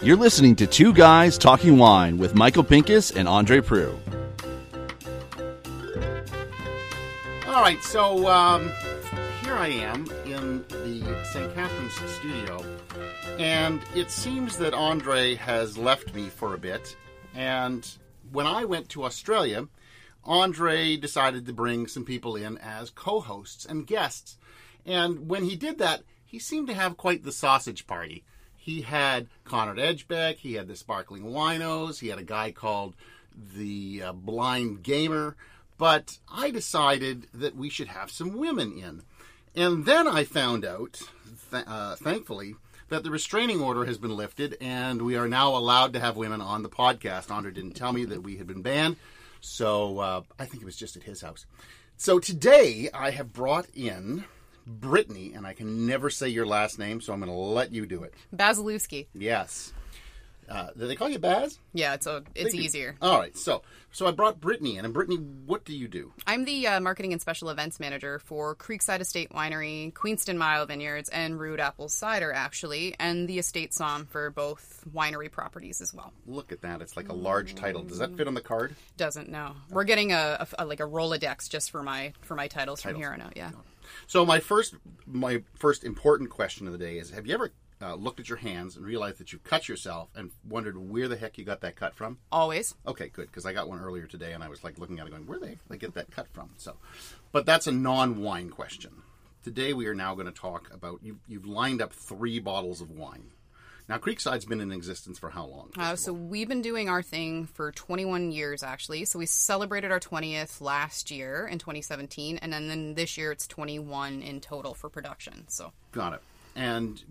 You're listening to Two Guys Talking Wine with Michael Pinkus and Andre Proulx. All right, so um, here I am in the St. Catharines studio, and it seems that Andre has left me for a bit. And when I went to Australia, Andre decided to bring some people in as co hosts and guests. And when he did that, he seemed to have quite the sausage party. He had Konrad Ejbich, he had the Sparkling Winos, he had a guy called the uh, Blind Gamer. But I decided that we should have some women in. And then I found out, th- uh, thankfully, that the restraining order has been lifted and we are now allowed to have women on the podcast. Andre didn't tell me that we had been banned, so uh, I think it was just at his house. So today I have brought in Britnie, and I can never say your last name, so I'm going to let you do it. Bazylewski. Yes. Uh, do they call you Baz? Yeah, it's a, it's They do. easier. All right. So, so I brought Britnie in, and Britnie, what do you do? I'm the uh, marketing and special events manager for Creekside Estate Winery, Queenston Mile Vineyards, and Rood Apple Cider, actually, and the estate som for both winery properties as well. Look at that. It's like a large title. Does that fit on the card? Doesn't know. We're getting a, a- a- like a Rolodex just for my for my titles, from here on out. Yeah. So my first, my first important question of the day is: Have you ever uh, looked at your hands and realized that you cut yourself and wondered where the heck you got that cut from? Always. Okay, good, because I got one earlier today, and I was like looking at it, going, "Where the heck did I get that cut from?" So, but that's a non-wine question. Today we are now going to talk about you. You've lined up three bottles of wine. Now, Creekside's been in existence for how long? Uh, so we've been doing our thing for 21 years, actually. So we celebrated our 20th last year in 2017, and then, then this year it's 21 in total for production. So Got it. And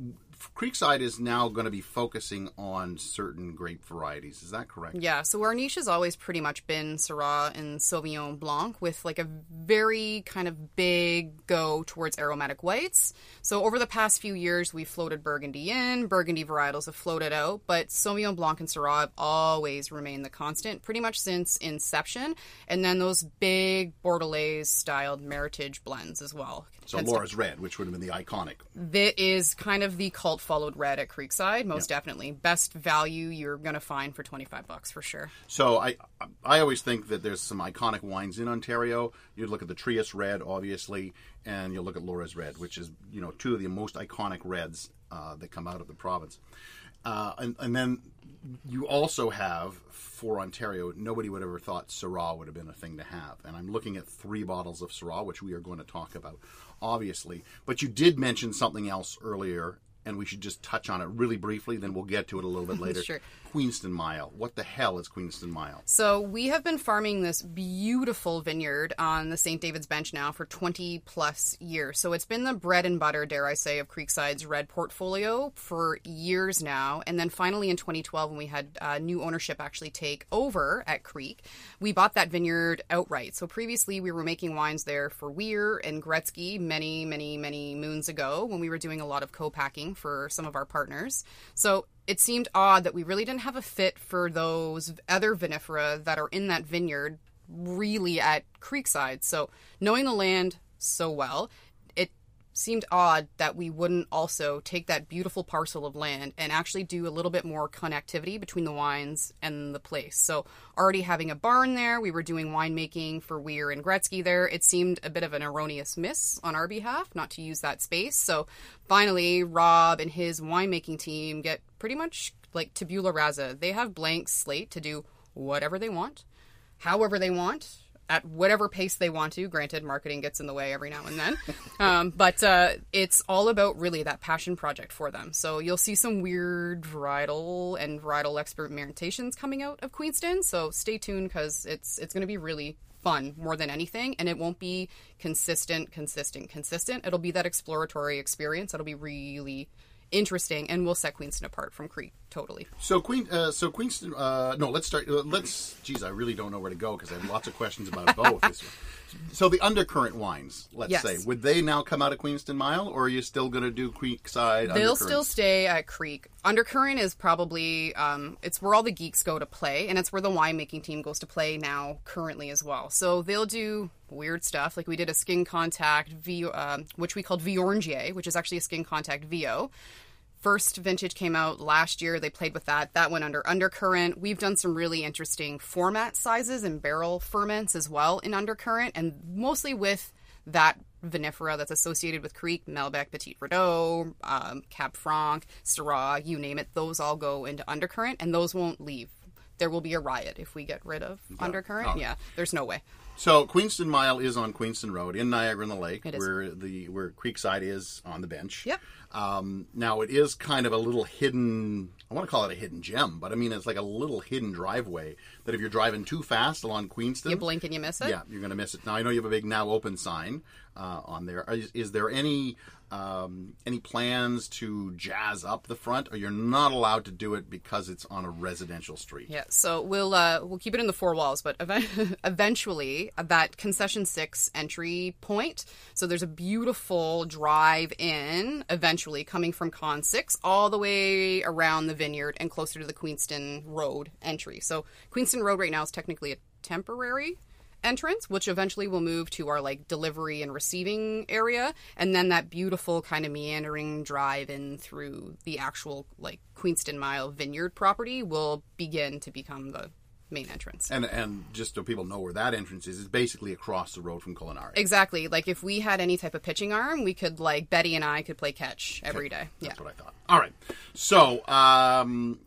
Creekside is now going to be focusing on certain grape varieties. Is that correct? Yeah, so our niche has always pretty much been Syrah and Sauvignon Blanc with like a very kind of big go towards aromatic whites. So over the past few years, we've floated Burgundy in, Burgundy varietals have floated out, but Sauvignon Blanc and Syrah have always remained the constant pretty much since inception. And then those big Bordelais styled Meritage blends as well. So Tends to- Laura's Red, which would have been the iconic. that is kind of the followed red at Creekside, most definitely. Best value you're going to find for 25 bucks for sure. So I I always think that there's some iconic wines in Ontario. You look at the Trius Red, obviously, and you'll look at Laura's Red, which is you know two of the most iconic reds uh, that come out of the province. Uh, and, and then you also have for Ontario, nobody would have ever thought Syrah would have been a thing to have. And I'm looking at three bottles of Syrah, which we are going to talk about, obviously. But you did mention something else earlier, and we should just touch on it really briefly. Then we'll get to it a little bit later. Sure. Queenston Mile. What the hell is Queenston Mile? So we have been farming this beautiful vineyard on the St. David's Bench now for 20 plus years. So it's been the bread and butter, dare I say, of Creekside's red portfolio for years now. And then finally in 2012, when we had uh, new ownership actually take over at Creek, we bought that vineyard outright. So previously we were making wines there for Weir and Gretzky many, many, many moons ago when we were doing a lot of co-packing for some of our partners. So it seemed odd that we really didn't have a fit for those other vinifera that are in that vineyard really at Creekside. So knowing the land so well, seemed odd that we wouldn't also take that beautiful parcel of land and actually do a little bit more connectivity between the wines and the place. So already having a barn there, we were doing winemaking for Weir and Gretzky there. It seemed a bit of an erroneous miss on our behalf not to use that space. So finally, Rob and his winemaking team get pretty much like tabula rasa. They have blank slate to do whatever they want, however they want, at whatever pace they want to. Granted, marketing gets in the way every now and then, um, but uh, it's all about really that passion project for them. So you'll see some weird varietal and varietal experimentations coming out of Queenston. So stay tuned because it's it's going to be really fun more than anything and it won't be consistent consistent consistent it'll be that exploratory experience it'll be really interesting and we'll set queenston apart from creek totally So Queen, uh, so Queenston. Uh, no, let's start. Uh, let's. Geez, I really don't know where to go because I have lots of questions about both. So the undercurrent wines, let's Yes. say, would they now come out of Queenston Mile, or are you still going to do Creekside? They'll still stay at Creek. Undercurrent is probably um, it's where all the geeks go to play, and it's where the winemaking team goes to play now currently as well. So they'll do weird stuff like we did a skin contact V, um, which we called Viorngier, which is actually a skin contact VO. First vintage came out last year. They played with that. That went under undercurrent. We've done some really interesting format sizes and barrel ferments as well in undercurrent, and mostly with that vinifera that's associated with Creek, Malbec, Petit Verdot, um, Cab Franc, Syrah, you name it. Those all go into undercurrent, and those won't leave. There will be a riot if we get rid of undercurrent. Okay. Yeah, there's no way. So Queenston Mile is on Queenston Road in Niagara on the Lake, where the where Creekside is on the bench. Yep. Um, now it is kind of a little hidden. I want to call it a hidden gem, but I mean it's like a little hidden driveway that if you're driving too fast along Queenston, You blink and you miss it. yeah, you're going to miss it. Now I know you have a big now open sign uh, on there. Is, is there any um, any plans to jazz up the front, or you're not allowed to do it because it's on a residential street? Yeah, so we'll uh, we'll keep it in the four walls, but ev- eventually that concession six entry point. So there's a beautiful drive in eventually coming from Con six all the way around the vineyard and closer to the Queenston Road entry. So Queenston Road right now is technically a temporary entrance, which eventually will move to our like delivery and receiving area, and then that beautiful kind of meandering drive in through the actual like Queenston Mile Vineyard property will begin to become the main entrance. And and just so people know where that entrance is, it's basically across the road from Culinary. Exactly. Like if we had any type of pitching arm, we could like Betty and I could play catch every day. Yeah. That's what I thought. All right. So, um,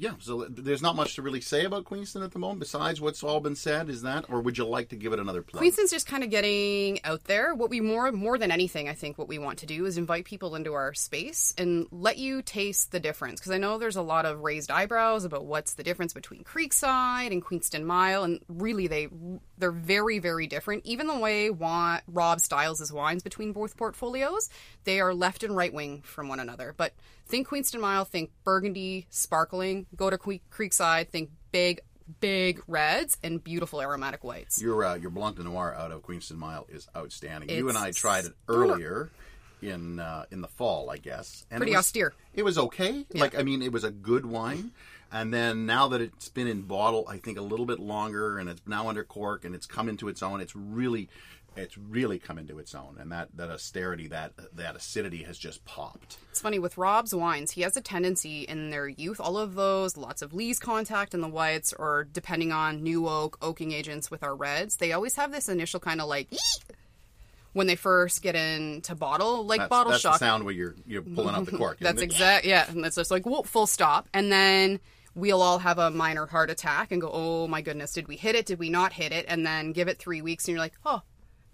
yeah, so there's not much to really say about Queenston at the moment besides what's all been said. Is that, or would you like to give it another play? Queenston's just kind of getting out there. What we more more than anything, I think, what we want to do is invite people into our space and let you taste the difference. Because I know there's a lot of raised eyebrows about what's the difference between Creekside and Queenston Mile, and really they they're very very different. Even the way wa- Rob styles his wines between both portfolios, they are left and right wing from one another. But think Queenston Mile, think Burgundy, sparkling. Go to que- Creekside, think big. Big reds and beautiful aromatic whites. Your uh, your Blanc de Noir out of Queenston Mile is outstanding. you and I tried it earlier in uh, in the fall, I guess. And it Pretty was- austere. It was okay. Like I mean, it was a good wine. And then now that it's been in bottle, I think a little bit longer, and it's now under cork, and it's come into its own. It's really, it's really come into its own, and that that austerity, that that acidity has just popped. It's funny with Rob's wines, he has a tendency in their youth, all of those, lots of lees contact in the whites, or depending on new oak, oaking agents with our reds, they always have this initial kind of like "Eek!" when they first get into bottle, like That's, bottle that's shock. the sound where you're you're pulling out the cork. That's exact. Yeah, and that's just like whoa, full stop, and then we'll all have a minor heart attack and go, "Oh my goodness, did we hit it? Did we not hit it?" And then give it three weeks, and you're like, "Oh,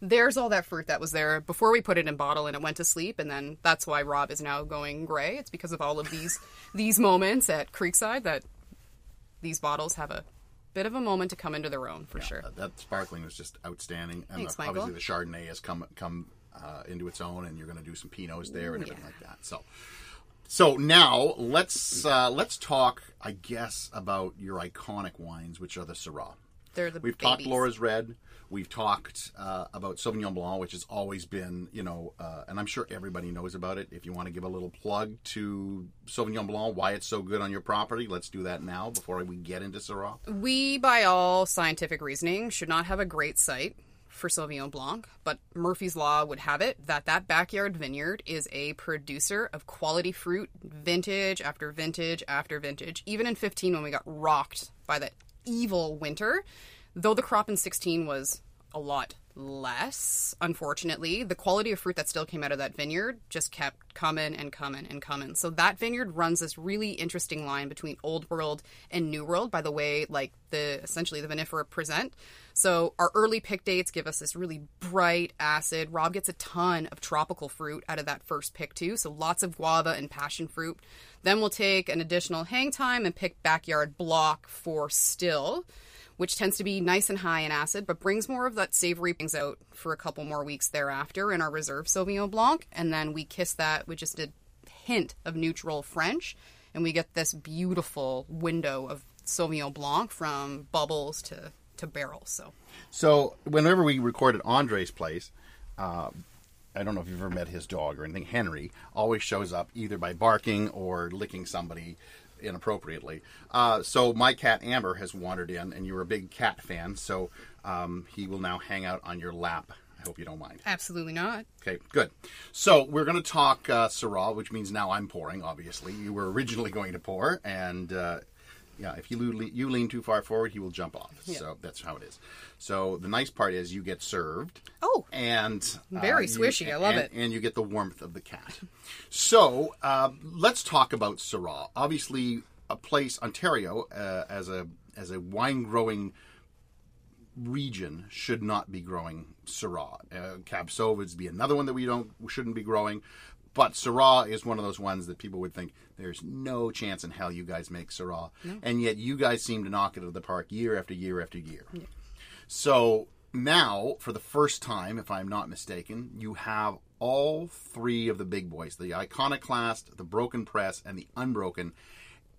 there's all that fruit that was there before we put it in bottle and it went to sleep." And then that's why Rob is now going gray. It's because of all of these these moments at Creekside that these bottles have a bit of a moment to come into their own for sure. That, sparkling was just outstanding, and Thanks, the, obviously the Chardonnay has come come uh, into its own, and you're going to do some Pinots there and everything like that. So, so now let's uh, let's talk, I guess, about your iconic wines, which are the Syrah. They're the We've talked. Laura's Red. We've talked uh, about Sauvignon Blanc, which has always been, you know, uh, and I'm sure everybody knows about it. If you want to give a little plug to Sauvignon Blanc, why it's so good on your property, let's do that now before we get into Syrah. We, by all scientific reasoning, should not have a great site for Sauvignon Blanc, but Murphy's Law would have it that that backyard vineyard is a producer of quality fruit, vintage after vintage after vintage. Even in 15, when we got rocked by that evil winter, though the crop in 16 was a lot less, unfortunately, the quality of fruit that still came out of that vineyard just kept coming and coming and coming. So that vineyard runs this really interesting line between old world and new world by the way like the essentially the vinifera present. So our early pick dates give us this really bright acid. Rob gets a ton of tropical fruit out of that first pick too, so lots of guava and passion fruit. Then we'll take an additional hang time and pick backyard block for still which tends to be nice and high in acid, but brings more of that savory things out for a couple more weeks thereafter in our reserve Sauvignon Blanc. And then we kiss that with just a hint of neutral French, and we get this beautiful window of Sauvignon Blanc from bubbles to to barrel. So So whenever we record at Andre's place, uh, I don't know if you've ever met his dog or anything. Henry always shows up either by barking or licking somebody inappropriately. Uh, so my cat Amber has wandered in, and you're a big cat fan, so um, he will now hang out on your lap. I hope you don't mind. absolutely not. Okay, good. So we're going to talk uh, Syrah, which means now I'm pouring. Obviously, you were originally going to pour, and uh, yeah, if you lean, you lean too far forward, he will jump off. So that's how it is. So the nice part is you get served. Oh. and uh, Very you- swishy. I love and- it. And you get the warmth of the cat. So uh, let's talk about Syrah. Obviously, a place Ontario uh, as a as a wine growing region should not be growing Syrah. Uh, Cab Sauv would be another one that we don't we shouldn't be growing. But Syrah is one of those ones that people would think there's no chance in hell you guys make Syrah, and yet you guys seem to knock it out of the park year after year after year. So now, for the first time, if I'm not mistaken, you have all three of the big boys the Iconoclast, the Broken Press, and the Unbroken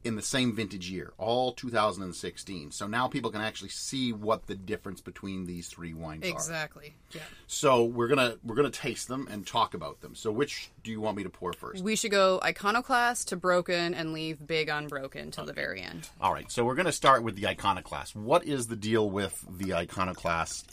in the same vintage year, all 2016. So now people can actually see what the difference between these three wines are. Exactly. Yeah. So we're gonna we're gonna taste them and talk about them. So which do you want me to pour first? We should go iconoclast to broken and leave big unbroken till the very end. All right, so we're gonna start with the Iconoclast. What is the deal with the Iconoclast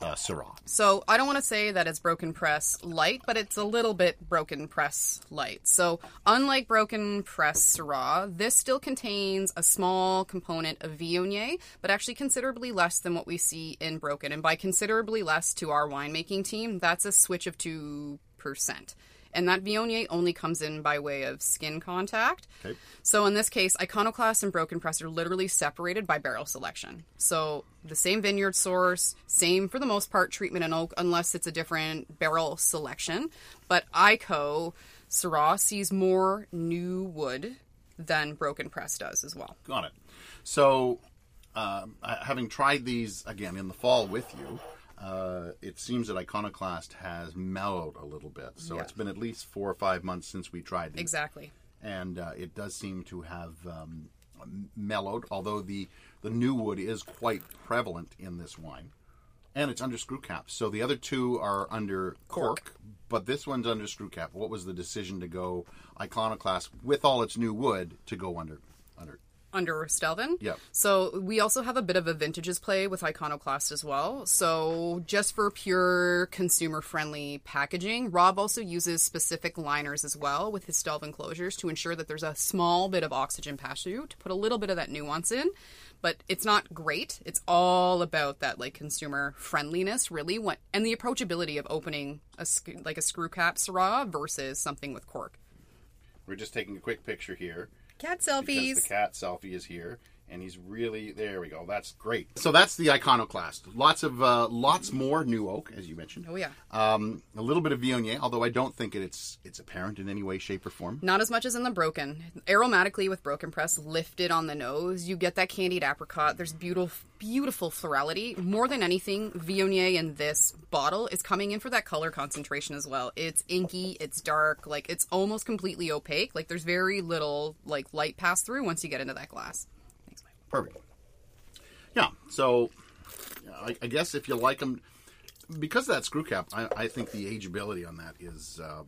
uh, Syrah? So I don't want to say that it's broken press light, but it's a little bit broken press light. So unlike broken press Syrah, this still contains a small component of Viognier, but actually considerably less than what we see in broken. And by considerably less to our winemaking team, that's a switch of two percent. And that Viognier only comes in by way of skin contact. Okay. So in this case, Iconoclast and Broken Press are literally separated by barrel selection. So the same vineyard source, same for the most part treatment in oak, unless it's a different barrel selection. But Ico Syrah sees more new wood than Broken Press does as well. Got it. So, um, uh, having tried these again in the fall with you, uh, it seems that Iconoclast has mellowed a little bit. So Yeah. it's been at least four or five months since we tried these. Exactly. and uh, it does seem to have um, mellowed. Although the the new wood is quite prevalent in this wine, and it's under screw cap. So the other two are under cork, but this one's under screw cap. What was the decision to go Iconoclast with all its new wood to go under under? Under Stelvin. Yeah. So we also have a bit of a vintages play with Iconoclast as well. So just for pure consumer friendly packaging, Rob also uses specific liners as well with his Stelvin closures to ensure that there's a small bit of oxygen pass through to put a little bit of that nuance in. But it's not great. It's all about that like consumer friendliness, really, what and the approachability of opening a sc- like a screw cap Syrah versus something with cork. We're just taking a quick picture here. Cat because selfies. the cat selfie is here and he's really there we go that's great so that's the iconoclast lots of uh, lots more new oak as you mentioned Oh yeah. um, a little bit of viognier although i don't think it's it's apparent in any way shape or form Not as much as in the broken. Aromatically with broken press lifted on the nose, you get that candied apricot. There's beautiful beautiful florality. More than anything, Viognier in this bottle is coming in for that color concentration as well. It's inky, it's dark, like it's almost completely opaque. Like there's very little like light pass through once you get into that glass. Perfect yeah so I, I guess if you like them because of that screw cap I, I think the ageability on that is uh,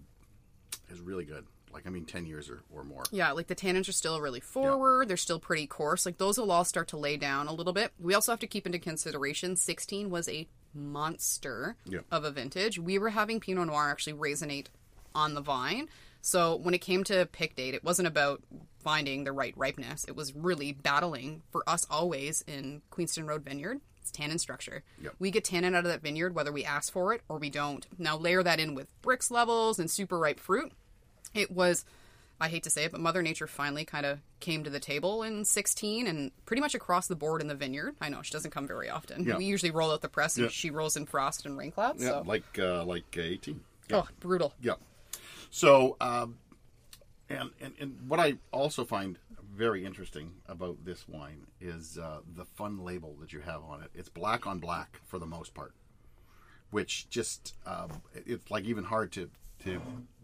is really good like i mean 10 years or, or more Yeah, like the tannins are still really forward. They're still pretty coarse. Like those will all start to lay down a little bit. We also have to keep into consideration 16 was a monster Yeah. of a vintage. We were having Pinot Noir actually raisinate on the vine. So when it came to pick date, it wasn't about finding the right ripeness. It was really battling for us always in Queenston Road Vineyard. It's tannin structure. Yep. We get tannin out of that vineyard whether we ask for it or we don't. Now layer that in with Brix levels and super ripe fruit it was I hate to say it, but Mother Nature finally kind of came to the table in 16 and pretty much across the board in the vineyard. I know she doesn't come very often. Yeah. We usually roll out the press and Yeah. she rolls in frost and rain clouds. yeah so. like uh, like uh, 18 yeah. Oh, brutal. Yeah. So, um, and, and and what I also find very interesting about this wine is uh, the fun label that you have on it. It's black on black for the most part, which just um, it's like even hard to to.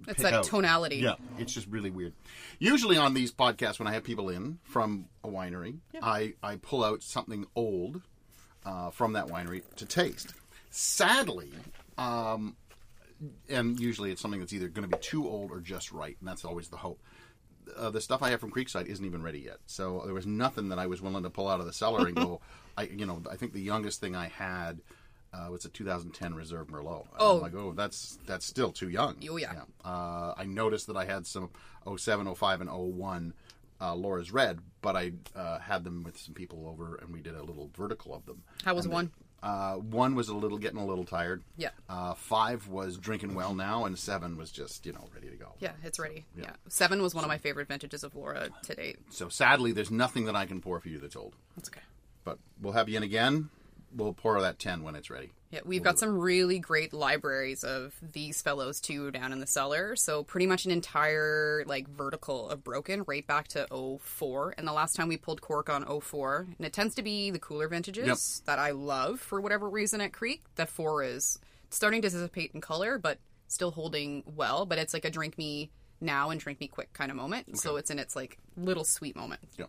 It's that out. tonality. Yeah, it's just really weird. Usually on these podcasts, when I have people in from a winery, I I pull out something old uh, from that winery to taste. Sadly, um, and usually it's something that's either going to be too old or just right, and that's always the hope. Uh, the stuff I have from Creekside isn't even ready yet, so there was nothing that I was willing to pull out of the cellar and go. I, you know, I think the youngest thing I had uh, was a 2010 Reserve Merlot. And Oh. I'm like, oh, that's that's still too young. Oh, yeah. Uh, I noticed that I had some 07, 05, and 01 uh, Laura's Red, but I uh, had them with some people over, and we did a little vertical of them. How was And one? Uh, one was a little getting a little tired. Yeah. Uh, five was drinking well now, and seven was just you know ready to go. Yeah, it's ready. Yeah. Seven was one of my favorite vintages of Laura to date. So sadly, there's nothing that I can pour for you that's old. That's okay. But we'll have you in again. We'll pour that ten when it's ready. Yeah, we've got some really great libraries of these fellows too down in the cellar. So pretty much an entire like vertical of broken right back to 04. And the last time we pulled cork on 04, and it tends to be the cooler vintages that I love for whatever reason at Creek. The 4 is starting to dissipate in color, but still holding well. But it's like a drink me now and drink me quick kind of moment. So it's in its like little sweet moment. Yeah.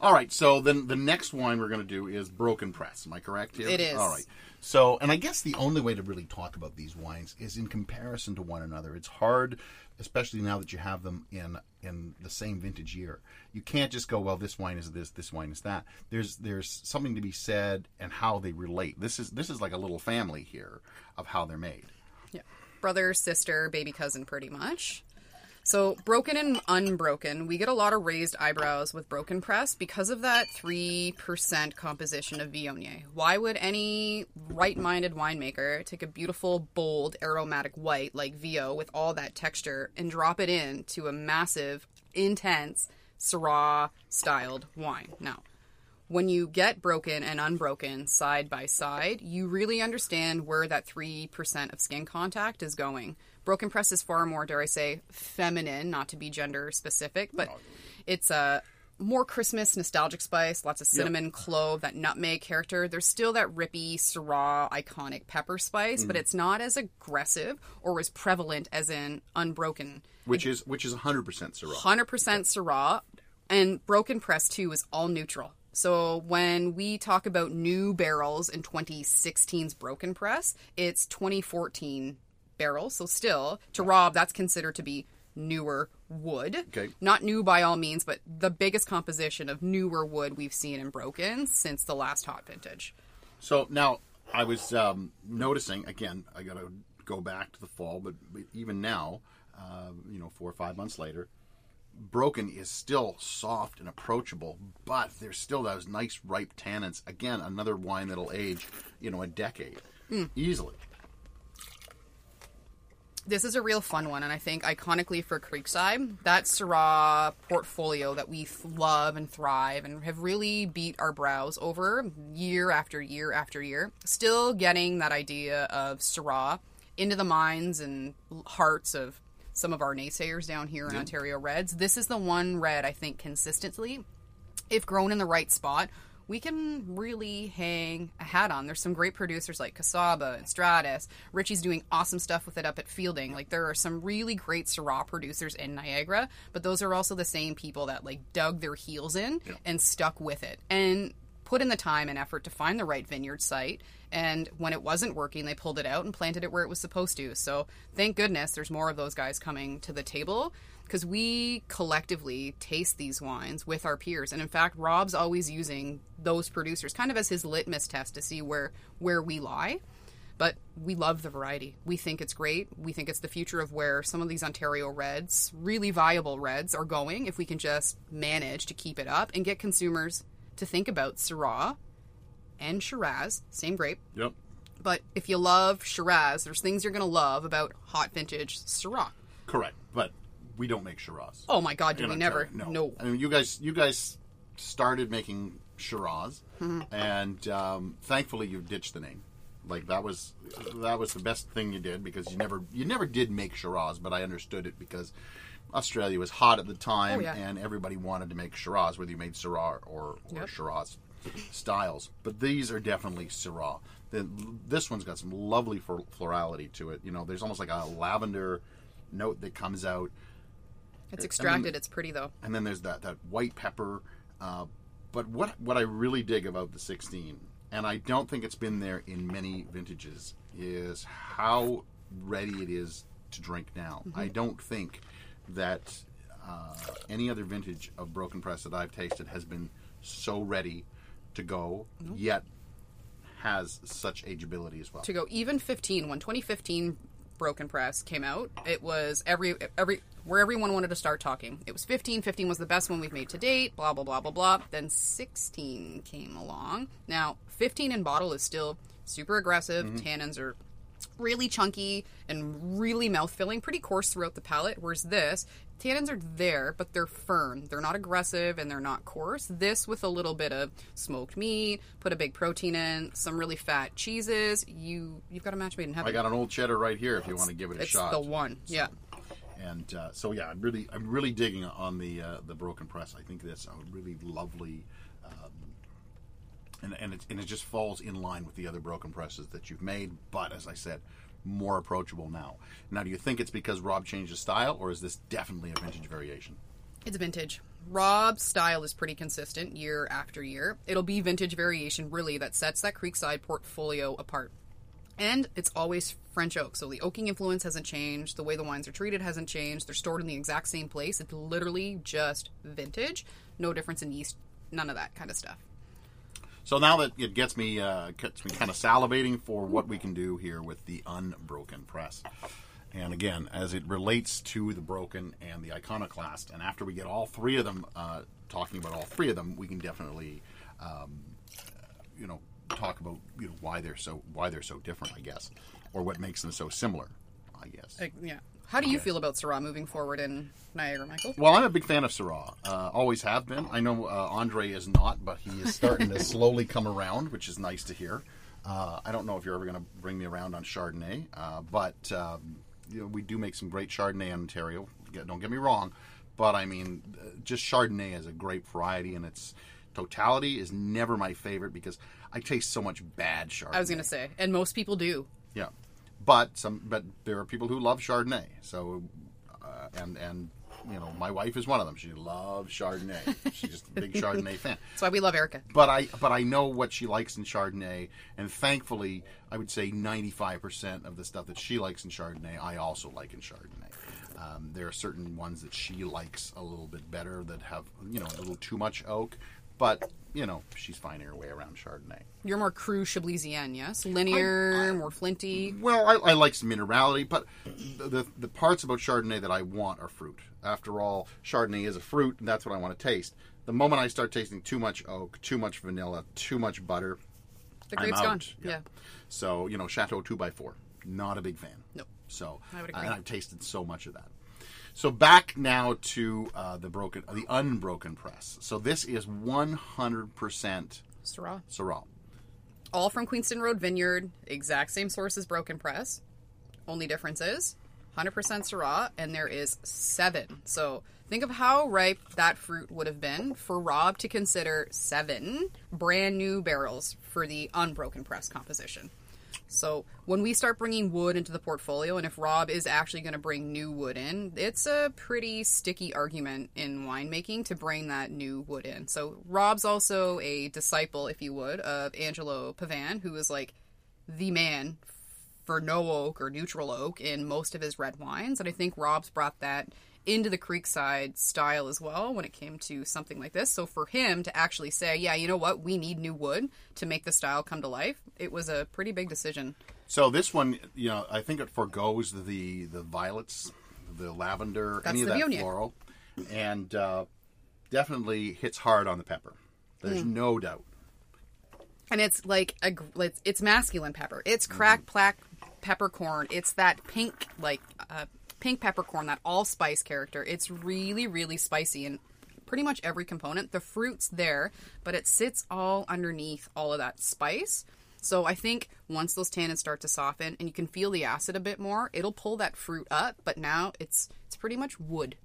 All right. So then the next wine we're going to do is Broken Press. Am I correct here? It is. All right. So, and I guess the only way to really talk about these wines is in comparison to one another. It's hard, especially now that you have them in in the same vintage year. You can't just go, well, this wine is this, this wine is that. There's there's something to be said and how they relate. This is this is like a little family here of how they're made. Yeah. Brother, sister, baby cousin, pretty much. So, broken and unbroken, we get a lot of raised eyebrows with broken press because of that 3% composition of Viognier. Why would any right minded winemaker take a beautiful, bold, aromatic white like VO with all that texture and drop it into a massive, intense Syrah styled wine? Now, when you get broken and unbroken side by side, you really understand where that 3% of skin contact is going. Broken press is far more, dare I say, feminine, not to be gender specific, but it's a more Christmas nostalgic spice, lots of cinnamon, clove, that nutmeg character. There's still that rippy Syrah iconic pepper spice, but mm-hmm. it's not as aggressive or as prevalent as in unbroken. Which is which is 100% Syrah. 100% Syrah, and Broken Press too is all neutral. So when we talk about new barrels in 2016's Broken Press, it's 2014 barrels. So still, to Rob, that's considered to be newer wood. Okay. Not new by all means, but the biggest composition of newer wood we've seen in Broken since the last hot vintage. So now I was um, noticing again. I got to go back to the fall, but, but even now, uh, you know, four or five months later, Broken is still soft and approachable, but there's still those nice ripe tannins. Again, another wine that'll age, you know, a decade easily. This is a real fun one, and I think iconically for Creekside, that Syrah portfolio that we th- love and thrive and have really beat our brows over year after year after year, still getting that idea of Syrah into the minds and hearts of some of our naysayers down here in Ontario Reds. This is the one red I think consistently if grown in the right spot, we can really hang a hat on. There's some great producers like Kacaba and Stratus. Richie's doing awesome stuff with it up at Fielding. Like there are some really great Syrah producers in Niagara, but those are also the same people that like dug their heels in and stuck with it and put in the time and effort to find the right vineyard site. And when it wasn't working, they pulled it out and planted it where it was supposed to. So thank goodness there's more of those guys coming to the table because we collectively taste these wines with our peers. And in fact, Rob's always using those producers kind of as his litmus test to see where where we lie. But we love the variety. We think it's great. We think it's the future of where some of these Ontario reds, really viable reds, are going if we can just manage to keep it up and get consumers to think about Syrah and Shiraz, same grape. Yep. But if you love Shiraz, there's things you're going to love about hot vintage Syrah. Correct. But we don't make Shiraz. Oh my God, do we never? Ontario. No. I mean, you guys, you guys started making Shiraz, Mm-hmm. and um, thankfully you ditched the name. Like that was that was the best thing you did because you never you never did make Shiraz, but I understood it because Australia was hot at the time, Oh, yeah. and everybody wanted to make Shiraz, whether you made Syrah or, or Yep. Shiraz styles. But these are definitely Syrah. The, this one's got some lovely flor- florality to it. You know, there's almost like a lavender note that comes out It's extracted. it's pretty though. and then there's that that white pepper. Uh, but what what I really dig about the 16 and I don't think it's been there in many vintages, is how ready it is to drink now. I don't think that uh, any other vintage of Broken Press that I've tasted has been so ready to go, yet has such ageability as well. to go even 15 when 2015 broken press came out it was every every where everyone wanted to start talking it was 15 15 was the best one we've made to date blah blah blah blah blah then 16 came along now 15 in bottle is still super aggressive mm-hmm. tannins are really chunky and really mouth filling, pretty coarse throughout the palate. Whereas this, tannins are there, but they're firm. They're not aggressive and they're not coarse. This with a little bit of smoked meat, put a big protein in, some really fat cheeses. You you've got a match made in heaven. I got an old cheddar right here if you want to give it a it's shot. the one. Yeah. And uh, so yeah, I'm really I'm really digging on the uh, the broken press. I think that's a really lovely, um, and and it, and it just falls in line with the other broken presses that you've made. But as I said, more approachable now. Now, do you think it's because Rob changed his style, or is this definitely a vintage variation? It's vintage. Rob's style is pretty consistent year after year. It'll be vintage variation, really, that sets that Creekside portfolio apart. And it's always French oak, so the oaking influence hasn't changed. The way the wines are treated hasn't changed. They're stored in the exact same place. It's literally just vintage. No difference in yeast. None of that kind of stuff. So now that it gets me uh, gets me kind of salivating for what we can do here with the unbroken press. And again, as it relates to the broken and the iconoclast, and after we get all three of them uh, talking about all three of them, we can definitely, um, you know, talk about you know why they're so why they're so different, I guess, or what makes them so similar, I guess. Like, yeah. How do you feel about Syrah moving forward in Niagara, Michael? Well, I'm a big fan of Syrah. Uh, always have been. I know uh, Andre is not, but he is starting to slowly come around, which is nice to hear. Uh, I don't know if you're ever going to bring me around on Chardonnay, uh, but um, you know, we do make some great Chardonnay in Ontario. Don't get me wrong, but I mean, uh, just Chardonnay is a great variety, and its totality is never my favorite because I taste so much bad Chardonnay. I was going to say, and most people do. Yeah, but some, but there are people who love Chardonnay. So, uh, and and you know, my wife is one of them. She loves Chardonnay. She's just a big Chardonnay fan. That's why we love Erica. But I, but I know what she likes in Chardonnay, and thankfully, I would say ninety-five percent of the stuff that she likes in Chardonnay, I also like in Chardonnay. Um, there are certain ones that she likes a little bit better that have, you know, a little too much oak, but you know, she's finding her way around Chardonnay. You're more cru Chablaisienne, yes? Linear, more flinty. Well, I, I like some minerality, but the, the parts about Chardonnay that I want are fruit. After all, Chardonnay is a fruit, and that's what I want to taste. The moment I start tasting too much oak, too much vanilla, too much butter, The grape's gone. Yeah. So you know, Chateau two x four, not a big fan. Nope. So I would agree. and I've tasted so much of that. So back now to uh, the broken, the unbroken press. So this is one hundred percent Syrah. Syrah. All from Queenston Road Vineyard. Exact same source as Broken Press. Only difference is 100% Syrah, and there is seven. So think of how ripe that fruit would have been for Rob to consider seven brand new barrels for the unbroken press composition. So when we start bringing wood into the portfolio, and if Rob is actually going to bring new wood in, it's a pretty sticky argument in winemaking to bring that new wood in. So Rob's also a disciple, if you would, of Angelo Pavan, who is like the man for no oak or neutral oak in most of his red wines. And I think Rob's brought that into the Creekside style as well when it came to something like this. So for him to actually say, yeah, you know what, we need new wood to make the style come to life, it was a pretty big decision. So this one, you know, I think it forgoes the the violets, the lavender, That's any of that floral, and uh, definitely hits hard on the pepper. There's Hmm. no doubt. And it's like a it's, it's masculine pepper. It's crack black peppercorn. It's that pink like uh, pink peppercorn, that allspice character. It's really really spicy and pretty much every component. The fruit's there, but it sits all underneath all of that spice. So I think once those tannins start to soften and you can feel the acid a bit more, it'll pull that fruit up. But now it's it's pretty much wood,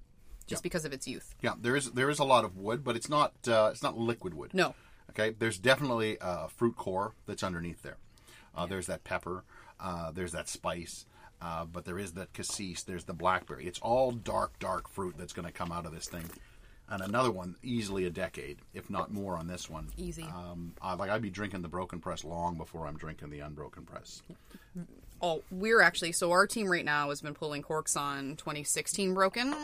just because of its youth. Yeah, there is there is a lot of wood, but it's not uh, it's not liquid wood. No. Okay, there's definitely a fruit core that's underneath there. Uh, There's that pepper. Uh, there's that spice. Uh, but there is that cassis. There's the blackberry. It's all dark, dark fruit that's going to come out of this thing. and another one easily a decade, if not more, on this one. Easy. Um, I, like I'd be drinking the broken press long before I'm drinking the unbroken press. Oh, we're actually so our team right now has been pulling corks on 2016 broken.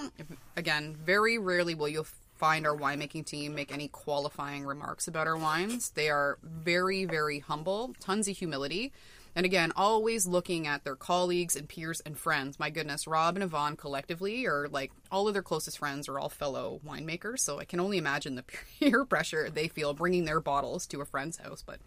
Again, very rarely will you find our winemaking team make any qualifying remarks about our wines. They are very, very humble, tons of humility. And again, always looking at their colleagues and peers and friends. My goodness, Rob and Yvonne collectively are like all of their closest friends are all fellow winemakers. So I can only imagine the peer pressure they feel bringing their bottles to a friend's house. But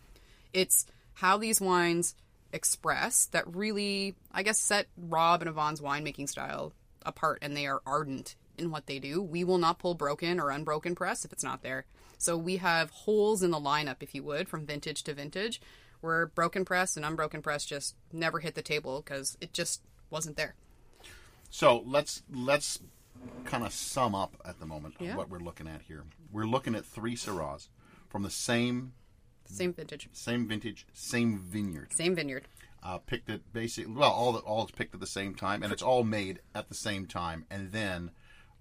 it's how these wines express that really, I guess, set Rob and Yvonne's winemaking style apart. And they are ardent in what they do. We will not pull broken or unbroken press if it's not there. So we have holes in the lineup, if you would, from vintage to vintage, where broken press and unbroken press just never hit the table because it just wasn't there. So let's let's kind of sum up at the moment Yeah. what we're looking at here. We're looking at three Syrahs from the same Same vintage, same vintage, same vineyard. same vineyard. Uh, picked it basically well, all the, all is picked at the same time, and it's all made at the same time, and then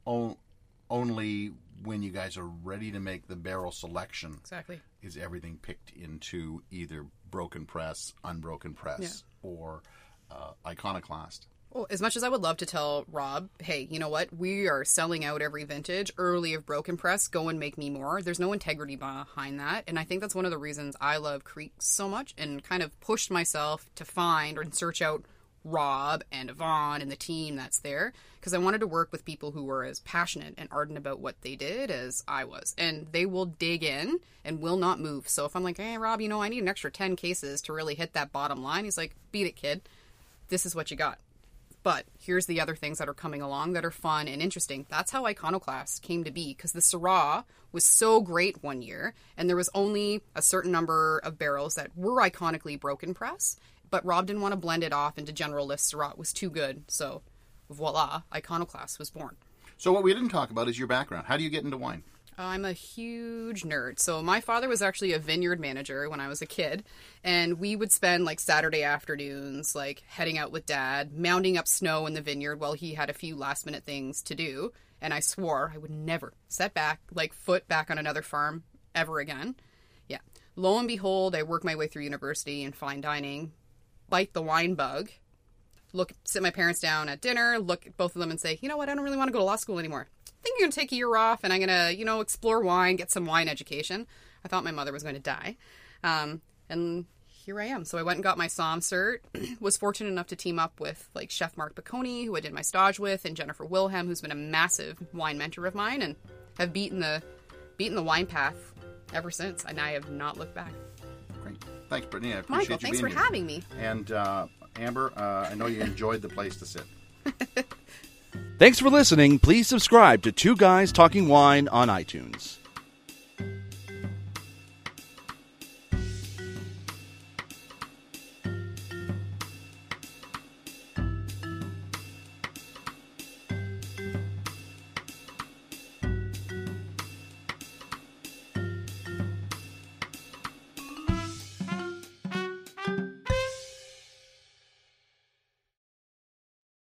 o- only when you guys are ready to make the barrel selection Exactly. Is everything picked into either broken press, unbroken press, or uh, iconoclast. Well, as much as I would love to tell Rob, hey, you know what? We are selling out every vintage early of Broken Press. Go and make me more. There's no integrity behind that. And I think that's one of the reasons I love Creek so much and kind of pushed myself to find or search out Rob and Yvonne and the team that's there because I wanted to work with people who were as passionate and ardent about what they did as I was. And they will dig in and will not move. So if I'm like, hey, Rob, you know, I need an extra 10 cases to really hit that bottom line, he's like, beat it, kid. This is what you got. But here's the other things that are coming along that are fun and interesting. That's how Iconoclast came to be because the Syrah was so great one year, and there was only a certain number of barrels that were iconically broken press. But Rob didn't want to blend it off into general list Syrah. Was too good. So voila, Iconoclast was born. So what we didn't talk about is your background. How do you get into wine? I'm a huge nerd. So my father was actually a vineyard manager when I was a kid, and we would spend like Saturday afternoons like heading out with dad, mounding up snow in the vineyard while he had a few last minute things to do, and I swore I would never set back like foot back on another farm ever again. Yeah. Lo and behold, I work my way through university and fine dining, bite the wine bug, look sit my parents down at dinner, look at both of them and say, "You know what? I don't really want to go to law school anymore. I think I'm going to take a year off and I'm going to, you know, explore wine, get some wine education." I thought my mother was going to die. Um, and here I am. So I went and got my SOM cert. was fortunate enough to team up with like Chef Mark Picone, who I did my stage with, and Jennifer Wilhelm, who's been a massive wine mentor of mine, and have beaten the beaten the wine path ever since. And I have not looked back. Great. Thanks, Britnie. I appreciate Michael, you thanks being for here. having me. And uh, Amber, uh, I know you enjoyed the place to sit. Thanks for listening. Please subscribe to Two Guys Talking Wine on iTunes.